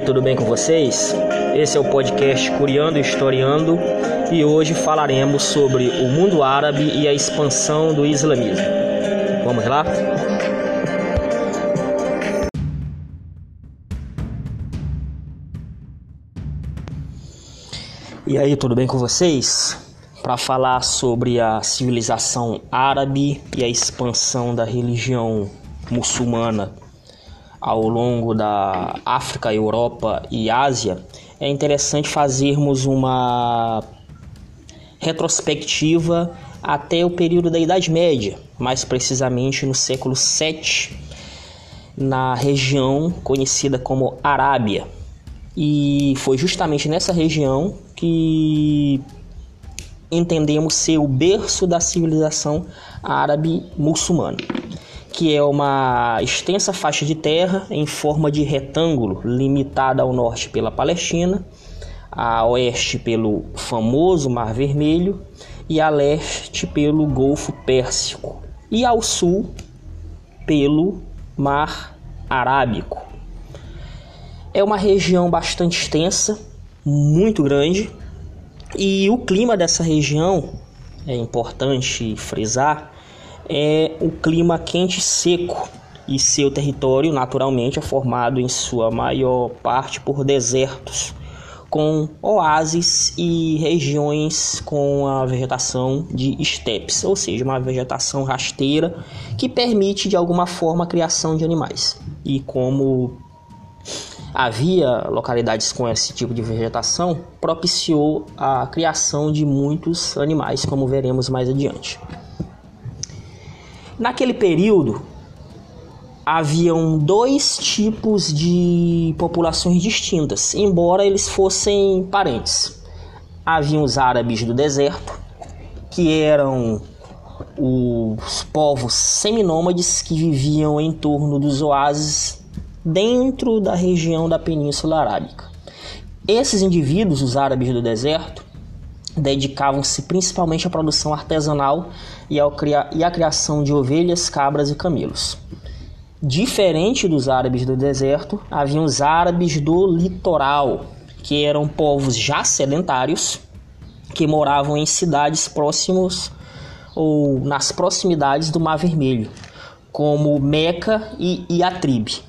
Aí, tudo bem com vocês? Esse é o podcast Curiando e Historiando e hoje falaremos sobre o mundo árabe e a expansão do islamismo. Vamos lá? E aí, tudo bem com vocês? Para falar sobre a civilização árabe e a expansão da religião muçulmana ao longo da África, Europa e Ásia, é interessante fazermos uma retrospectiva até o período da Idade Média, mais precisamente no século VII, na região conhecida como Arábia. E foi justamente nessa região que entendemos ser o berço da civilização árabe muçulmana que é uma extensa faixa de terra em forma de retângulo, limitada ao norte pela Palestina, a oeste pelo famoso Mar Vermelho e a leste pelo Golfo Pérsico e ao sul pelo Mar Arábico. É uma região bastante extensa, muito grande, e o clima dessa região é importante frisar é o clima quente seco e seu território naturalmente é formado em sua maior parte por desertos, com oásis e regiões com a vegetação de estepes, ou seja, uma vegetação rasteira que permite de alguma forma a criação de animais. E como havia localidades com esse tipo de vegetação, propiciou a criação de muitos animais, como veremos mais adiante. Naquele período, haviam dois tipos de populações distintas, embora eles fossem parentes. Haviam os árabes do deserto, que eram os povos seminômades que viviam em torno dos oásis dentro da região da Península Arábica. Esses indivíduos, os árabes do deserto, dedicavam-se principalmente à produção artesanal e, ao criar, e à criação de ovelhas, cabras e camelos. Diferente dos árabes do deserto, haviam os árabes do litoral, que eram povos já sedentários, que moravam em cidades próximas ou nas proximidades do Mar Vermelho, como Meca e Iatrib.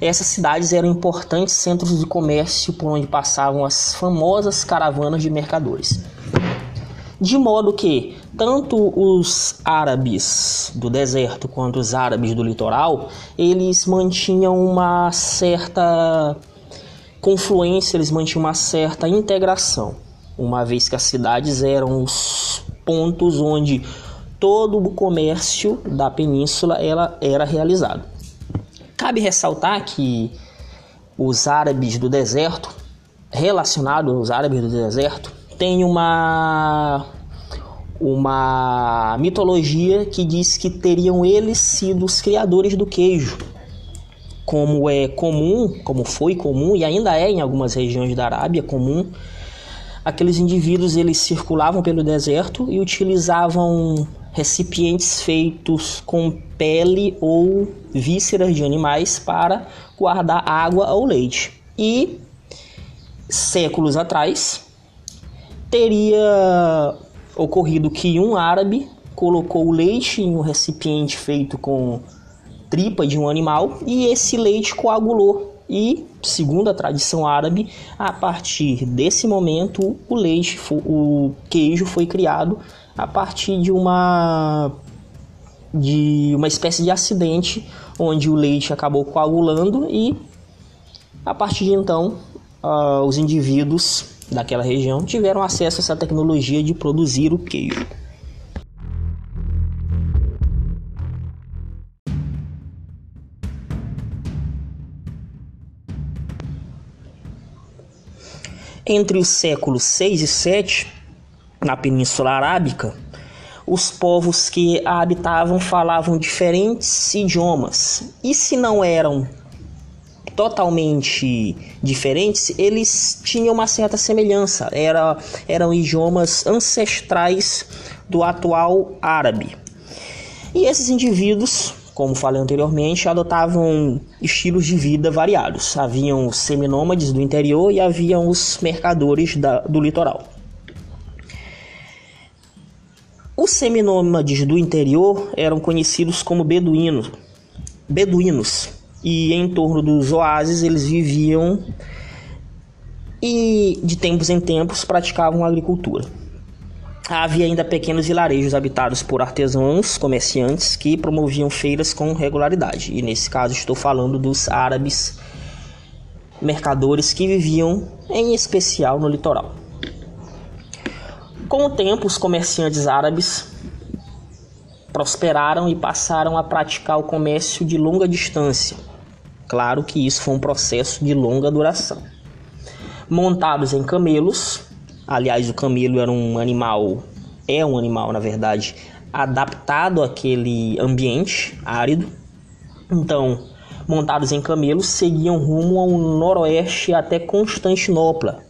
Essas cidades eram importantes centros de comércio por onde passavam as famosas caravanas de mercadores. De modo que tanto os árabes do deserto quanto os árabes do litoral, eles mantinham uma certa confluência, eles mantinham uma certa integração, uma vez que as cidades eram os pontos onde todo o comércio da península ela era realizado. Cabe ressaltar que os árabes do deserto, relacionados aos árabes do deserto, tem uma uma mitologia que diz que teriam eles sido os criadores do queijo. Como é comum, como foi comum e ainda é em algumas regiões da Arábia comum, aqueles indivíduos eles circulavam pelo deserto e utilizavam recipientes feitos com pele ou vísceras de animais para guardar água ou leite. E séculos atrás, teria ocorrido que um árabe colocou o leite em um recipiente feito com tripa de um animal e esse leite coagulou. E, segundo a tradição árabe, a partir desse momento o leite, o queijo foi criado a partir de uma de uma espécie de acidente onde o leite acabou coagulando e a partir de então uh, os indivíduos daquela região tiveram acesso a essa tecnologia de produzir o queijo. Entre os séculos 6 e 7, na Península Arábica, os povos que a habitavam falavam diferentes idiomas. E se não eram totalmente diferentes, eles tinham uma certa semelhança. Era, eram idiomas ancestrais do atual árabe. E esses indivíduos como falei anteriormente, adotavam estilos de vida variados. Haviam os seminômades do interior e haviam os mercadores da, do litoral. Os seminômades do interior eram conhecidos como beduínos, beduínos e em torno dos oásis eles viviam e de tempos em tempos praticavam agricultura. Havia ainda pequenos vilarejos habitados por artesãos, comerciantes que promoviam feiras com regularidade. E nesse caso estou falando dos árabes mercadores que viviam em especial no litoral. Com o tempo, os comerciantes árabes prosperaram e passaram a praticar o comércio de longa distância. Claro que isso foi um processo de longa duração. Montados em camelos, Aliás, o camelo era um animal, é um animal, na verdade, adaptado àquele ambiente árido. Então, montados em camelos, seguiam rumo ao noroeste até Constantinopla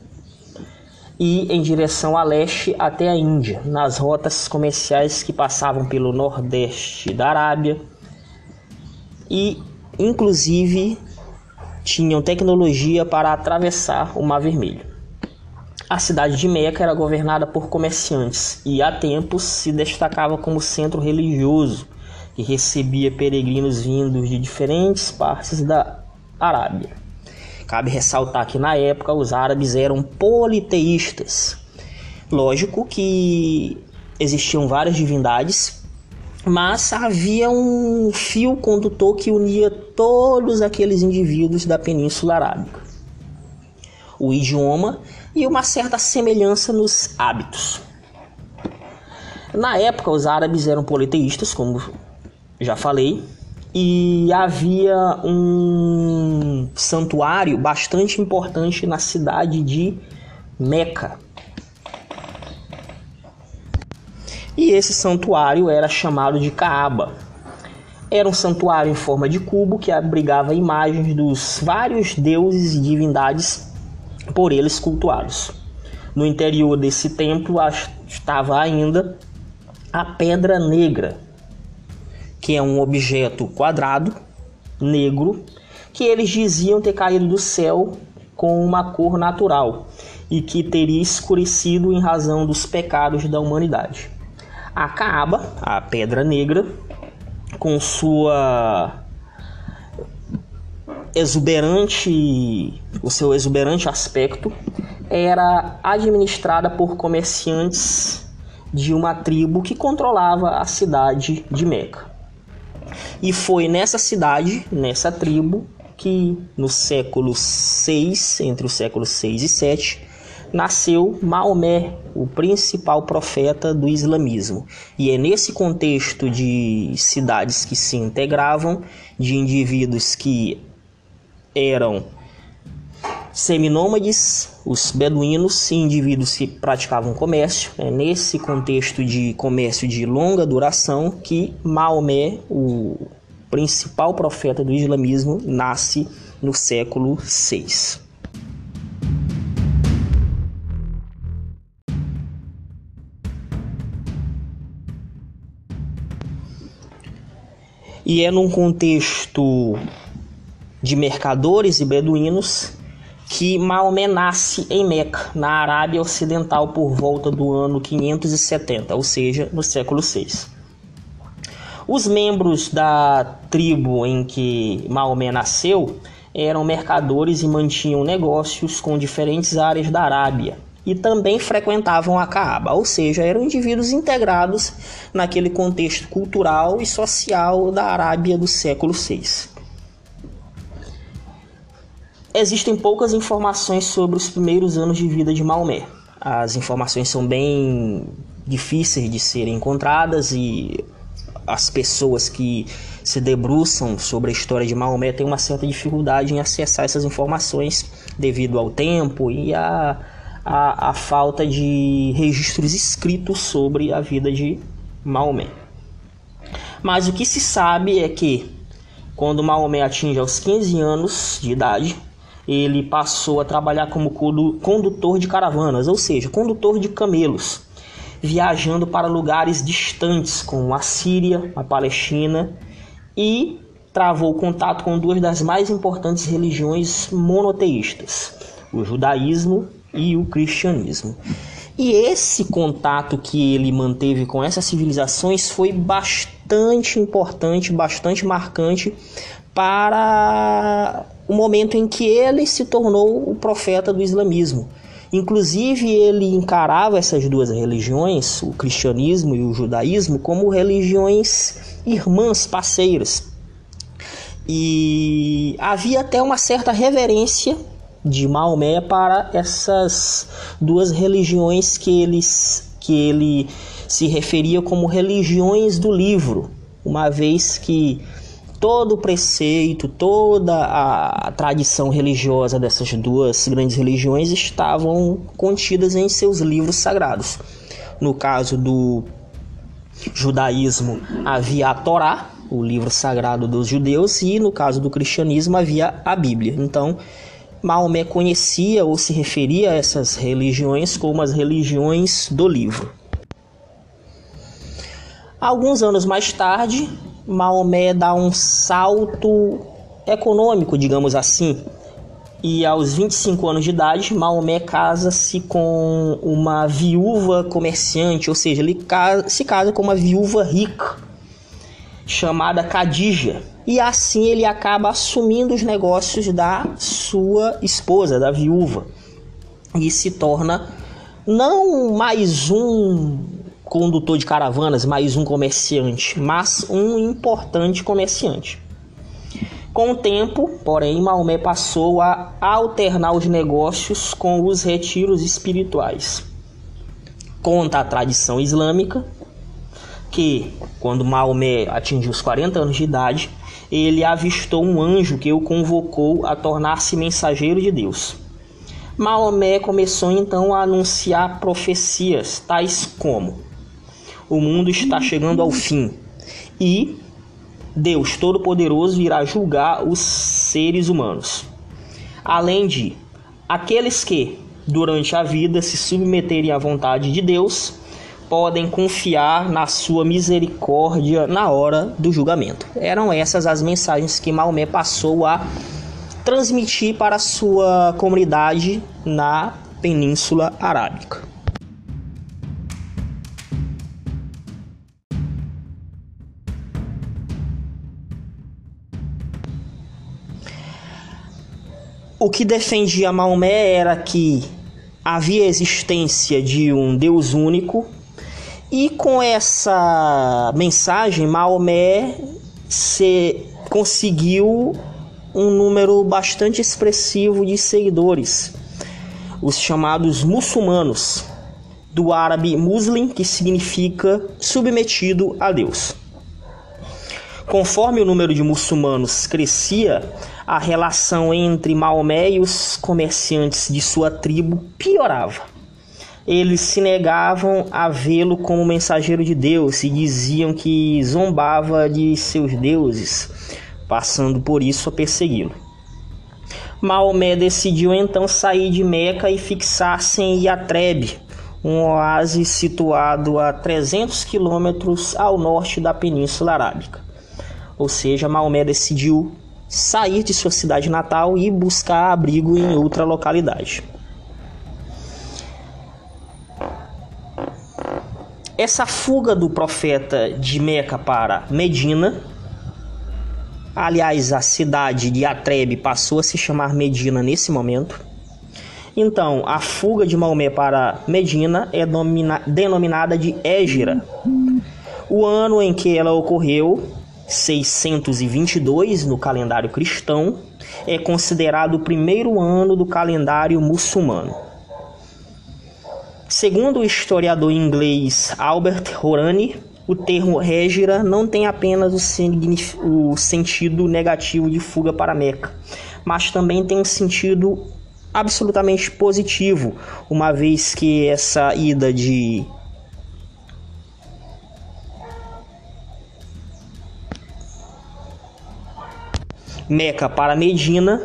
e em direção a leste até a Índia, nas rotas comerciais que passavam pelo nordeste da Arábia e, inclusive, tinham tecnologia para atravessar o Mar Vermelho. A cidade de Meca era governada por comerciantes e há tempos se destacava como centro religioso que recebia peregrinos vindos de diferentes partes da Arábia. Cabe ressaltar que na época os árabes eram politeístas. Lógico que existiam várias divindades, mas havia um fio condutor que unia todos aqueles indivíduos da Península Arábica. O idioma e uma certa semelhança nos hábitos. Na época, os árabes eram politeístas, como já falei, e havia um santuário bastante importante na cidade de Meca. E esse santuário era chamado de Kaaba. Era um santuário em forma de cubo que abrigava imagens dos vários deuses e divindades por eles cultuados. No interior desse templo estava ainda a Pedra Negra, que é um objeto quadrado, negro, que eles diziam ter caído do céu com uma cor natural e que teria escurecido em razão dos pecados da humanidade. A Caaba, a Pedra Negra, com sua exuberante, o seu exuberante aspecto, era administrada por comerciantes de uma tribo que controlava a cidade de Meca. E foi nessa cidade, nessa tribo, que no século 6, entre os séculos 6 e 7, nasceu Maomé, o principal profeta do islamismo. E é nesse contexto de cidades que se integravam, de indivíduos que eram seminômades, os beduínos e indivíduos que praticavam comércio. É nesse contexto de comércio de longa duração que Maomé, o principal profeta do islamismo, nasce no século VI. E é num contexto de mercadores e beduínos que Maomé nasce em Meca, na Arábia Ocidental, por volta do ano 570, ou seja, no século VI. Os membros da tribo em que Maomé nasceu eram mercadores e mantinham negócios com diferentes áreas da Arábia e também frequentavam a Caaba, ou seja, eram indivíduos integrados naquele contexto cultural e social da Arábia do século VI existem poucas informações sobre os primeiros anos de vida de Maomé. As informações são bem difíceis de serem encontradas e as pessoas que se debruçam sobre a história de Maomé têm uma certa dificuldade em acessar essas informações devido ao tempo e à a, a, a, falta de registros escritos sobre a vida de Maomé. Mas o que se sabe é que quando Maomé atinge aos 15 anos de idade, ele passou a trabalhar como condutor de caravanas, ou seja, condutor de camelos, viajando para lugares distantes como a Síria, a Palestina e travou contato com duas das mais importantes religiões monoteístas, o judaísmo e o cristianismo. E esse contato que ele manteve com essas civilizações foi bastante importante, bastante marcante para o momento em que ele se tornou o profeta do islamismo. Inclusive, ele encarava essas duas religiões, o cristianismo e o judaísmo, como religiões irmãs, parceiras. E havia até uma certa reverência de Maomé para essas duas religiões que, eles, que ele se referia como religiões do livro, uma vez que todo o preceito, toda a tradição religiosa dessas duas grandes religiões estavam contidas em seus livros sagrados. No caso do judaísmo, havia a Torá, o livro sagrado dos judeus, e no caso do cristianismo, havia a Bíblia. Então, Maomé conhecia ou se referia a essas religiões como as religiões do livro. Alguns anos mais tarde, Maomé dá um salto econômico, digamos assim. E aos 25 anos de idade, Maomé casa-se com uma viúva comerciante, ou seja, ele se casa com uma viúva rica, chamada Khadija. E assim ele acaba assumindo os negócios da sua esposa, da viúva. E se torna não mais um condutor de caravanas, mais um comerciante, mas um importante comerciante. Com o tempo, porém, Maomé passou a alternar os negócios com os retiros espirituais. Conta a tradição islâmica que, quando Maomé atingiu os 40 anos de idade, ele avistou um anjo que o convocou a tornar-se mensageiro de Deus. Maomé começou então a anunciar profecias tais como: o mundo está chegando ao fim e Deus Todo-Poderoso irá julgar os seres humanos. Além de aqueles que, durante a vida, se submeterem à vontade de Deus, podem confiar na sua misericórdia na hora do julgamento. Eram essas as mensagens que Maomé passou a transmitir para a sua comunidade na Península Arábica. O que defendia Maomé era que havia existência de um Deus único, e com essa mensagem, Maomé se conseguiu um número bastante expressivo de seguidores, os chamados muçulmanos, do árabe muslim, que significa submetido a Deus. Conforme o número de muçulmanos crescia, a relação entre Maomé e os comerciantes de sua tribo piorava. Eles se negavam a vê-lo como mensageiro de Deus e diziam que zombava de seus deuses, passando por isso a persegui-lo. Maomé decidiu então sair de Meca e fixar-se em Yatreb, um oásis situado a 300 quilômetros ao norte da Península Arábica. Ou seja, Maomé decidiu sair de sua cidade natal e buscar abrigo em outra localidade. Essa fuga do profeta de Meca para Medina, aliás, a cidade de Atrebe passou a se chamar Medina nesse momento. Então, a fuga de Maomé para Medina é denominada de Égira. O ano em que ela ocorreu 622 no calendário cristão, é considerado o primeiro ano do calendário muçulmano. Segundo o historiador inglês Albert Horani, o termo Hégira não tem apenas o, o sentido negativo de fuga para Meca, mas também tem um sentido absolutamente positivo, uma vez que essa ida de Meca para Medina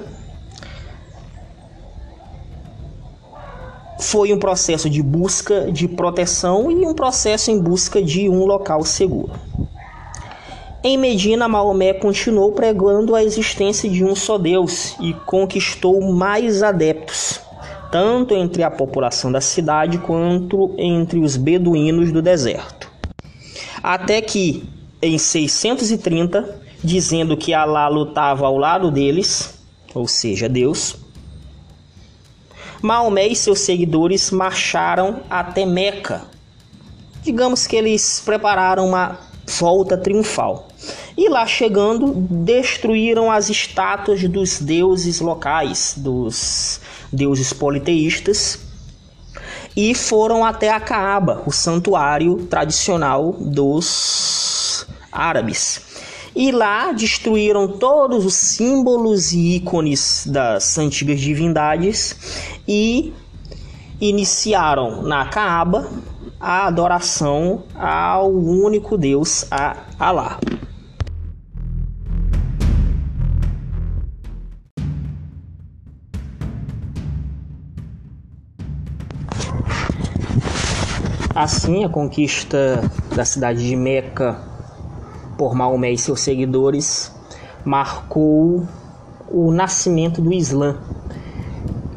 foi um processo de busca de proteção e um processo em busca de um local seguro. Em Medina, Maomé continuou pregando a existência de um só Deus e conquistou mais adeptos, tanto entre a população da cidade quanto entre os beduínos do deserto. Até que, em 630, dizendo que Alá lutava ao lado deles, ou seja, Deus, Maomé e seus seguidores marcharam até Meca. Digamos que eles prepararam uma volta triunfal. E lá chegando, destruíram as estátuas dos deuses locais, dos deuses politeístas, e foram até a Caaba, o santuário tradicional dos árabes. E lá destruíram todos os símbolos e ícones das antigas divindades e iniciaram na Caaba a adoração ao único Deus, a Alá. Assim, a conquista da cidade de Meca por Maomé e seus seguidores marcou o nascimento do Islã,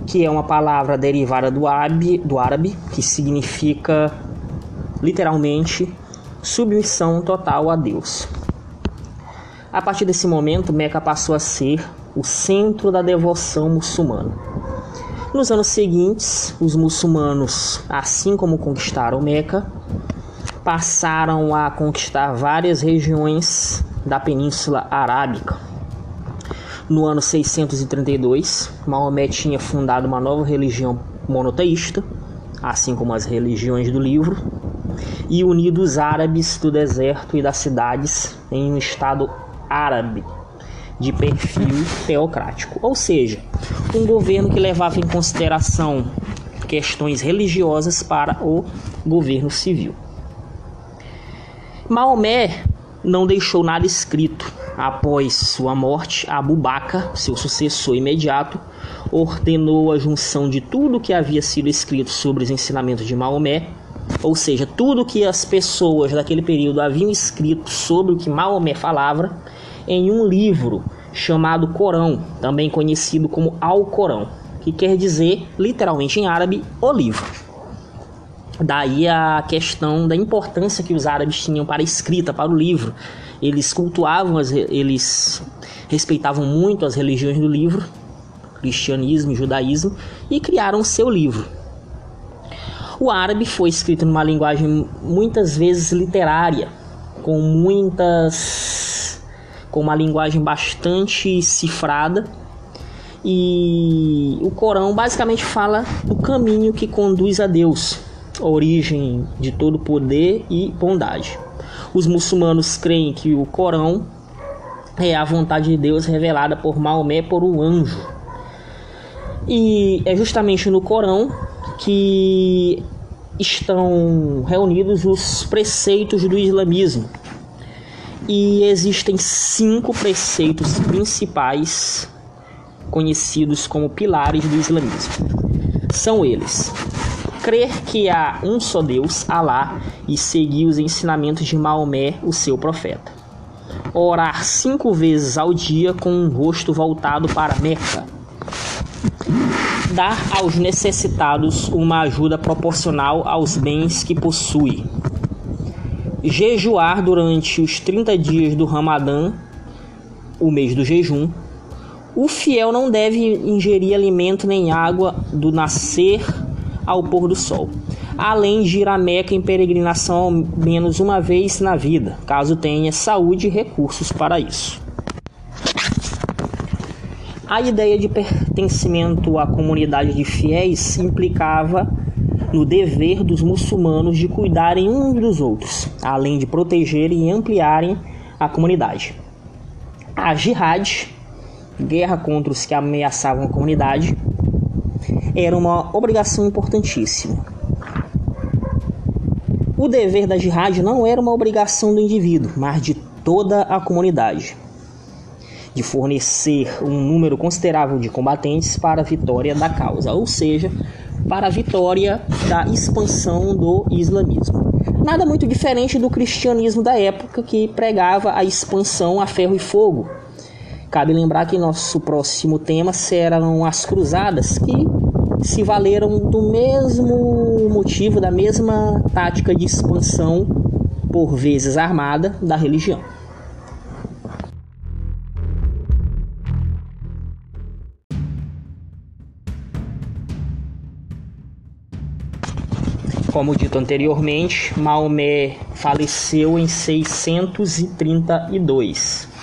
que é uma palavra derivada do árabe, do árabe que significa literalmente submissão total a Deus. A partir desse momento, Meca passou a ser o centro da devoção muçulmana. Nos anos seguintes, os muçulmanos, assim como conquistaram Meca, passaram a conquistar várias regiões da Península Arábica. No ano 632, Maomé tinha fundado uma nova religião monoteísta, assim como as religiões do livro, e unido os árabes do deserto e das cidades em um estado árabe de perfil teocrático, ou seja, um governo que levava em consideração questões religiosas para o governo civil. Maomé não deixou nada escrito. Após sua morte, Abu seu sucessor imediato, ordenou a junção de tudo que havia sido escrito sobre os ensinamentos de Maomé ou seja, tudo que as pessoas daquele período haviam escrito sobre o que Maomé falava em um livro chamado Corão, também conhecido como Alcorão, que quer dizer, literalmente em árabe, o livro. Daí a questão da importância que os árabes tinham para a escrita, para o livro. Eles cultuavam, as, eles respeitavam muito as religiões do livro, cristianismo judaísmo, e criaram seu livro. O árabe foi escrito numa linguagem muitas vezes literária, com muitas com uma linguagem bastante cifrada. E o Corão basicamente fala do caminho que conduz a Deus, origem de todo poder e bondade. Os muçulmanos creem que o Corão é a vontade de Deus revelada por Maomé por um anjo. E é justamente no Corão que estão reunidos os preceitos do islamismo. E existem cinco preceitos principais conhecidos como pilares do islamismo. São eles: crer que há um só Deus, Alá, e seguir os ensinamentos de Maomé, o seu profeta. Orar cinco vezes ao dia com um rosto voltado para Meca dar aos necessitados uma ajuda proporcional aos bens que possui. Jejuar durante os 30 dias do Ramadã, o mês do jejum. O fiel não deve ingerir alimento nem água do nascer ao pôr do sol, além de ir a Meca em peregrinação ao menos uma vez na vida, caso tenha saúde e recursos para isso. A ideia de pertencimento à comunidade de fiéis implicava no dever dos muçulmanos de cuidarem uns dos outros, além de protegerem e ampliarem a comunidade. A jihad, guerra contra os que ameaçavam a comunidade, era uma obrigação importantíssima. O dever da jihad não era uma obrigação do indivíduo, mas de toda a comunidade de fornecer um número considerável de combatentes para a vitória da causa, ou seja, para a vitória da expansão do islamismo. Nada muito diferente do cristianismo da época que pregava a expansão a ferro e fogo. Cabe lembrar que nosso próximo tema serão as cruzadas, que se valeram do mesmo motivo, da mesma tática de expansão, por vezes armada, da religião. Como dito anteriormente, Maomé faleceu em 632.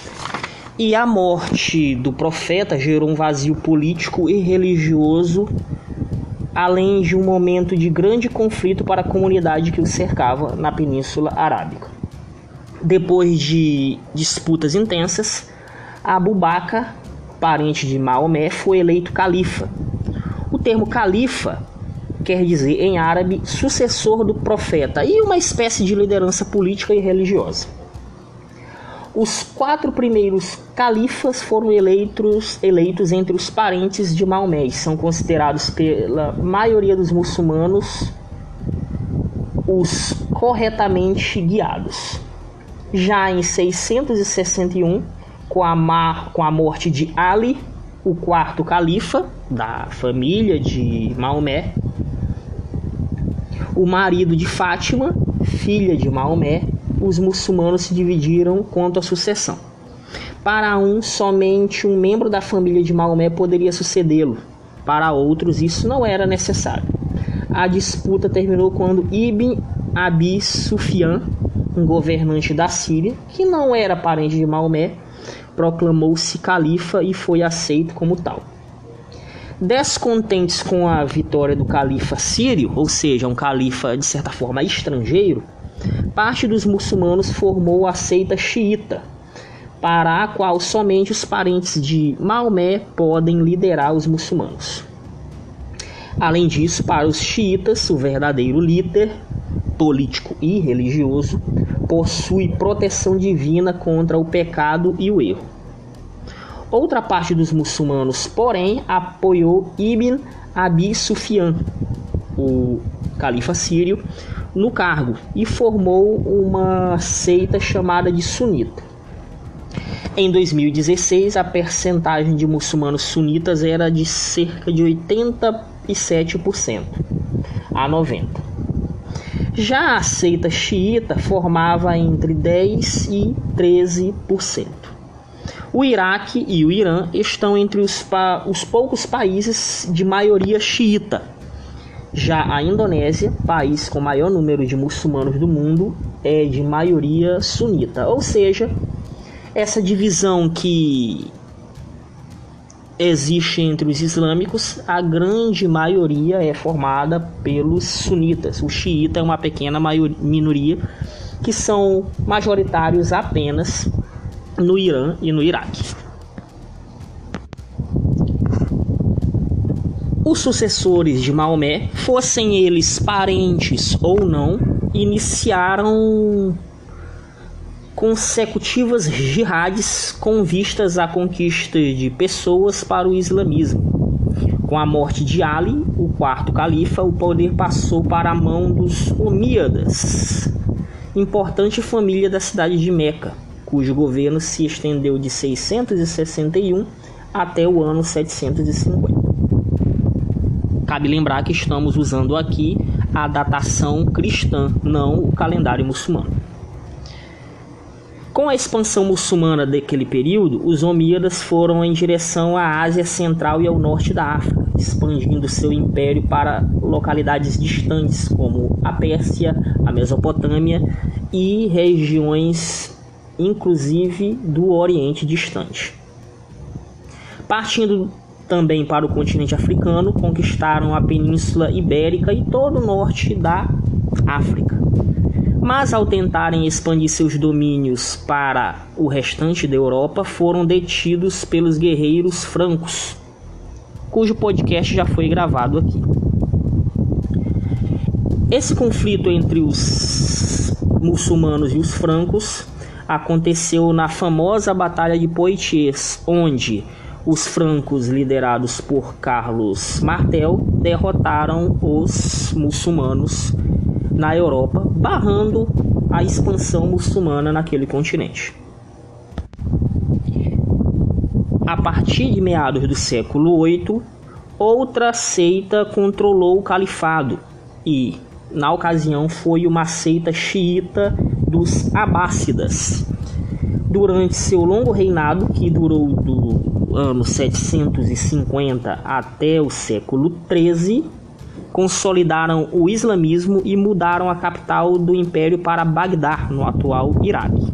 E a morte do profeta gerou um vazio político e religioso, além de um momento de grande conflito para a comunidade que o cercava na Península Arábica. Depois de disputas intensas, Abu Bakr, parente de Maomé, foi eleito califa. O termo califa quer dizer em árabe sucessor do profeta e uma espécie de liderança política e religiosa. Os quatro primeiros califas foram eleitos, eleitos entre os parentes de Maomé e são considerados pela maioria dos muçulmanos os corretamente guiados. Já em 661, com a, mar, com a morte de Ali, o quarto califa da família de Maomé, o marido de Fátima, filha de Maomé, os muçulmanos se dividiram quanto à sucessão. Para um, somente um membro da família de Maomé poderia sucedê-lo. Para outros, isso não era necessário. A disputa terminou quando Ibn Abi Sufyan, um governante da Síria, que não era parente de Maomé, proclamou-se califa e foi aceito como tal. Descontentes com a vitória do califa sírio, ou seja, um califa de certa forma estrangeiro, parte dos muçulmanos formou a seita xiita, para a qual somente os parentes de Maomé podem liderar os muçulmanos. Além disso, para os xiitas, o verdadeiro líder político e religioso possui proteção divina contra o pecado e o erro. Outra parte dos muçulmanos, porém, apoiou Ibn Abi Sufyan, o califa sírio, no cargo e formou uma seita chamada de sunita. Em 2016, a percentagem de muçulmanos sunitas era de cerca de 87% a 90%. Já a seita xiita formava entre 10% e 13%. O Iraque e o Irã estão entre os, os poucos países de maioria xiita. Já a Indonésia, país com maior número de muçulmanos do mundo, é de maioria sunita. Ou seja, essa divisão que existe entre os islâmicos, a grande maioria é formada pelos sunitas. O xiita é uma pequena minoria que são majoritários apenas no Irã e no Iraque. Os sucessores de Maomé, fossem eles parentes ou não, iniciaram consecutivas jihadis com vistas à conquista de pessoas para o islamismo. Com a morte de Ali, o quarto califa, o poder passou para a mão dos Omíadas, importante família da cidade de Meca cujo governo se estendeu de 661 até o ano 750. Cabe lembrar que estamos usando aqui a datação cristã, não o calendário muçulmano. Com a expansão muçulmana daquele período, os Omíadas foram em direção à Ásia Central e ao norte da África, expandindo seu império para localidades distantes como a Pérsia, a Mesopotâmia e regiões inclusive do Oriente Distante. Partindo também para o continente africano, conquistaram a Península Ibérica e todo o norte da África. Mas ao tentarem expandir seus domínios para o restante da Europa, foram detidos pelos guerreiros francos, cujo podcast já foi gravado aqui. Esse conflito entre os muçulmanos e os francos aconteceu na famosa Batalha de Poitiers, onde os francos, liderados por Carlos Martel, derrotaram os muçulmanos na Europa, barrando a expansão muçulmana naquele continente. A partir de meados do século VIII, outra seita controlou o califado e, na ocasião, foi uma seita xiita dos Abássidas. Durante seu longo reinado, que durou do ano 750 até o século 13, consolidaram o islamismo e mudaram a capital do império para Bagdá, no atual Iraque.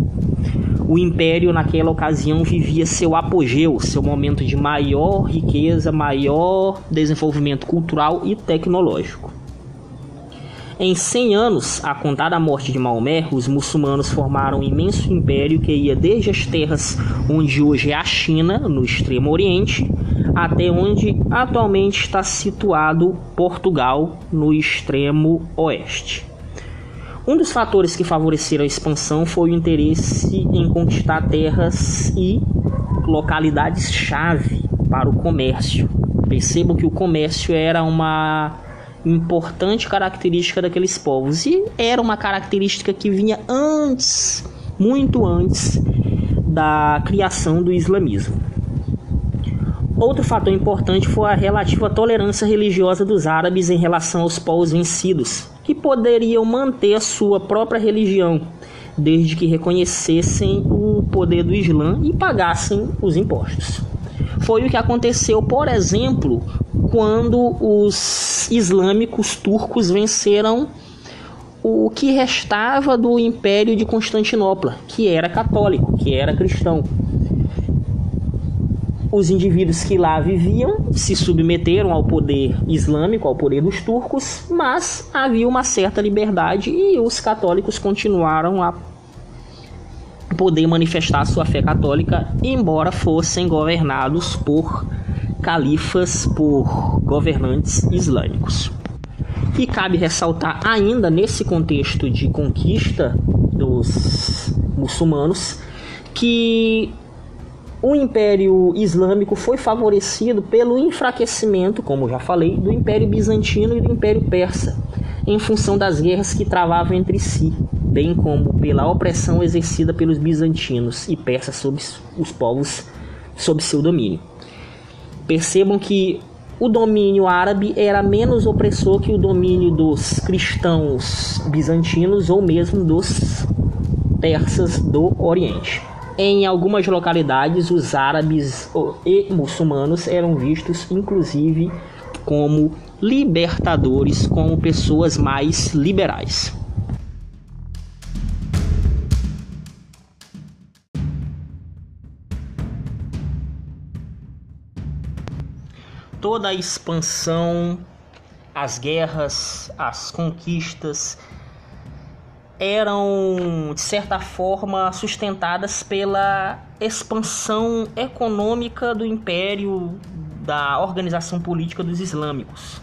O império naquela ocasião vivia seu apogeu, seu momento de maior riqueza, maior desenvolvimento cultural e tecnológico. Em 100 anos, a contar da morte de Maomé, os muçulmanos formaram um imenso império que ia desde as terras onde hoje é a China, no extremo oriente, até onde atualmente está situado Portugal, no extremo oeste. Um dos fatores que favoreceram a expansão foi o interesse em conquistar terras e localidades-chave para o comércio. Percebam que o comércio era uma importante característica daqueles povos e era uma característica que vinha antes, muito antes da criação do islamismo. Outro fator importante foi a relativa tolerância religiosa dos árabes em relação aos povos vencidos, que poderiam manter a sua própria religião, desde que reconhecessem o poder do Islã e pagassem os impostos. Foi o que aconteceu, por exemplo, quando os islâmicos turcos venceram o que restava do Império de Constantinopla, que era católico, que era cristão. Os indivíduos que lá viviam se submeteram ao poder islâmico, ao poder dos turcos, mas havia uma certa liberdade e os católicos continuaram a poder manifestar sua fé católica, embora fossem governados por califas, por governantes islâmicos. E cabe ressaltar ainda nesse contexto de conquista dos muçulmanos que o Império Islâmico foi favorecido pelo enfraquecimento, como já falei, do Império Bizantino e do Império Persa, em função das guerras que travavam entre si, bem como pela opressão exercida pelos bizantinos e persas sobre os povos sob seu domínio. Percebam que o domínio árabe era menos opressor que o domínio dos cristãos bizantinos ou mesmo dos persas do Oriente. Em algumas localidades, os árabes e muçulmanos eram vistos, inclusive, como libertadores, como pessoas mais liberais. Toda a expansão, as guerras, as conquistas, eram, de certa forma, sustentadas pela expansão econômica do império da organização política dos islâmicos,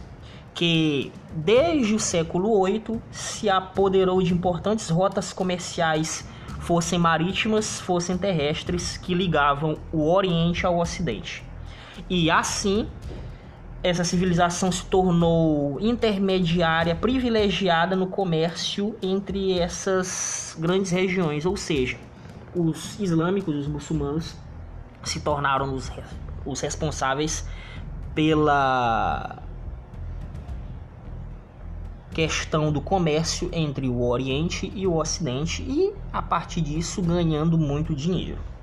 que desde o século VIII se apoderou de importantes rotas comerciais, fossem marítimas, fossem terrestres, que ligavam o Oriente ao Ocidente. E assim essa civilização se tornou intermediária, privilegiada no comércio entre essas grandes regiões, ou seja, os islâmicos, os muçulmanos, se tornaram os, os responsáveis pela questão do comércio entre o Oriente e o Ocidente e, a partir disso, ganhando muito dinheiro.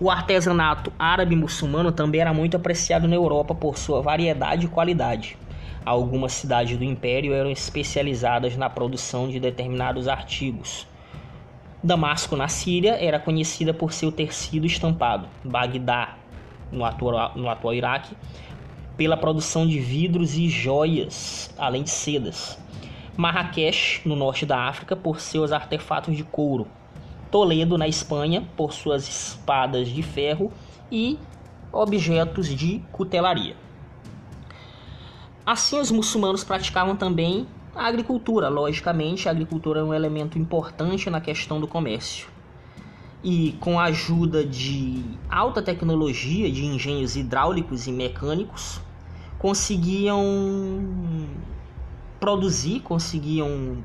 O artesanato árabe-muçulmano também era muito apreciado na Europa por sua variedade e qualidade. Algumas cidades do império eram especializadas na produção de determinados artigos. Damasco, na Síria, era conhecida por seu tecido estampado. Bagdá, no atual, no atual Iraque, pela produção de vidros e joias, além de sedas. Marrakech, no norte da África, por seus artefatos de couro. Toledo, na Espanha, por suas espadas de ferro e objetos de cutelaria. Assim, os muçulmanos praticavam também a agricultura. Logicamente, a agricultura é um elemento importante na questão do comércio. e com a ajuda de alta tecnologia de engenhos hidráulicos e mecânicos conseguiam produzir, conseguiam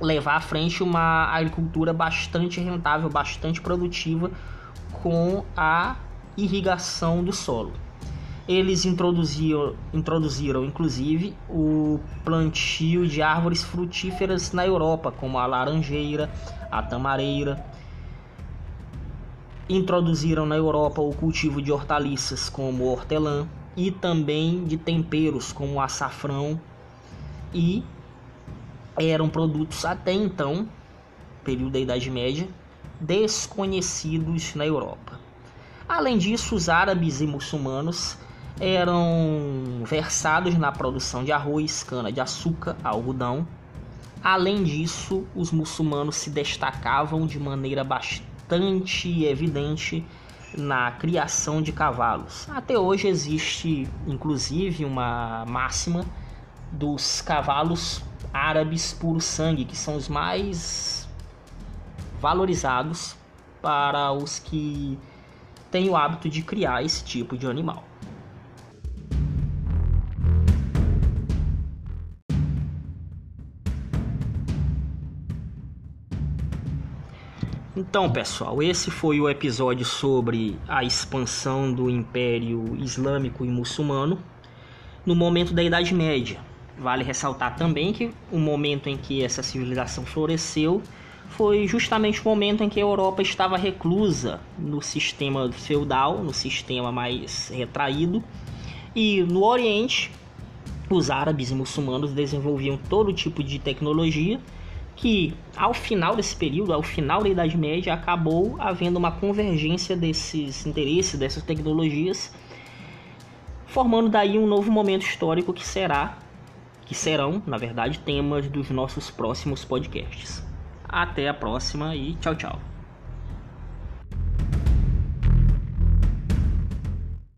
levar à frente uma agricultura bastante rentável, bastante produtiva com a irrigação do solo. Eles introduziram, introduziram inclusive o plantio de árvores frutíferas na Europa, como a laranjeira, a tamareira. Introduziram na Europa o cultivo de hortaliças como hortelã e também de temperos como o açafrão e eram produtos até então, período da Idade Média, desconhecidos na Europa. Além disso, os árabes e muçulmanos eram versados na produção de arroz, cana-de-açúcar, algodão. Além disso, os muçulmanos se destacavam de maneira bastante evidente na criação de cavalos. Até hoje existe, inclusive, uma máxima dos cavalos árabes puro sangue, que são os mais valorizados para os que têm o hábito de criar esse tipo de animal. Então, pessoal, esse foi o episódio sobre a expansão do Império Islâmico e Muçulmano no momento da Idade Média. Vale ressaltar também que o momento em que essa civilização floresceu foi justamente o momento em que a Europa estava reclusa no sistema feudal, no sistema mais retraído, e no Oriente os árabes e muçulmanos desenvolviam todo tipo de tecnologia que ao final desse período, ao final da Idade Média, acabou havendo uma convergência desses interesses, dessas tecnologias, formando daí um novo momento histórico que será, que serão, na verdade, temas dos nossos próximos podcasts. Até a próxima e tchau, tchau.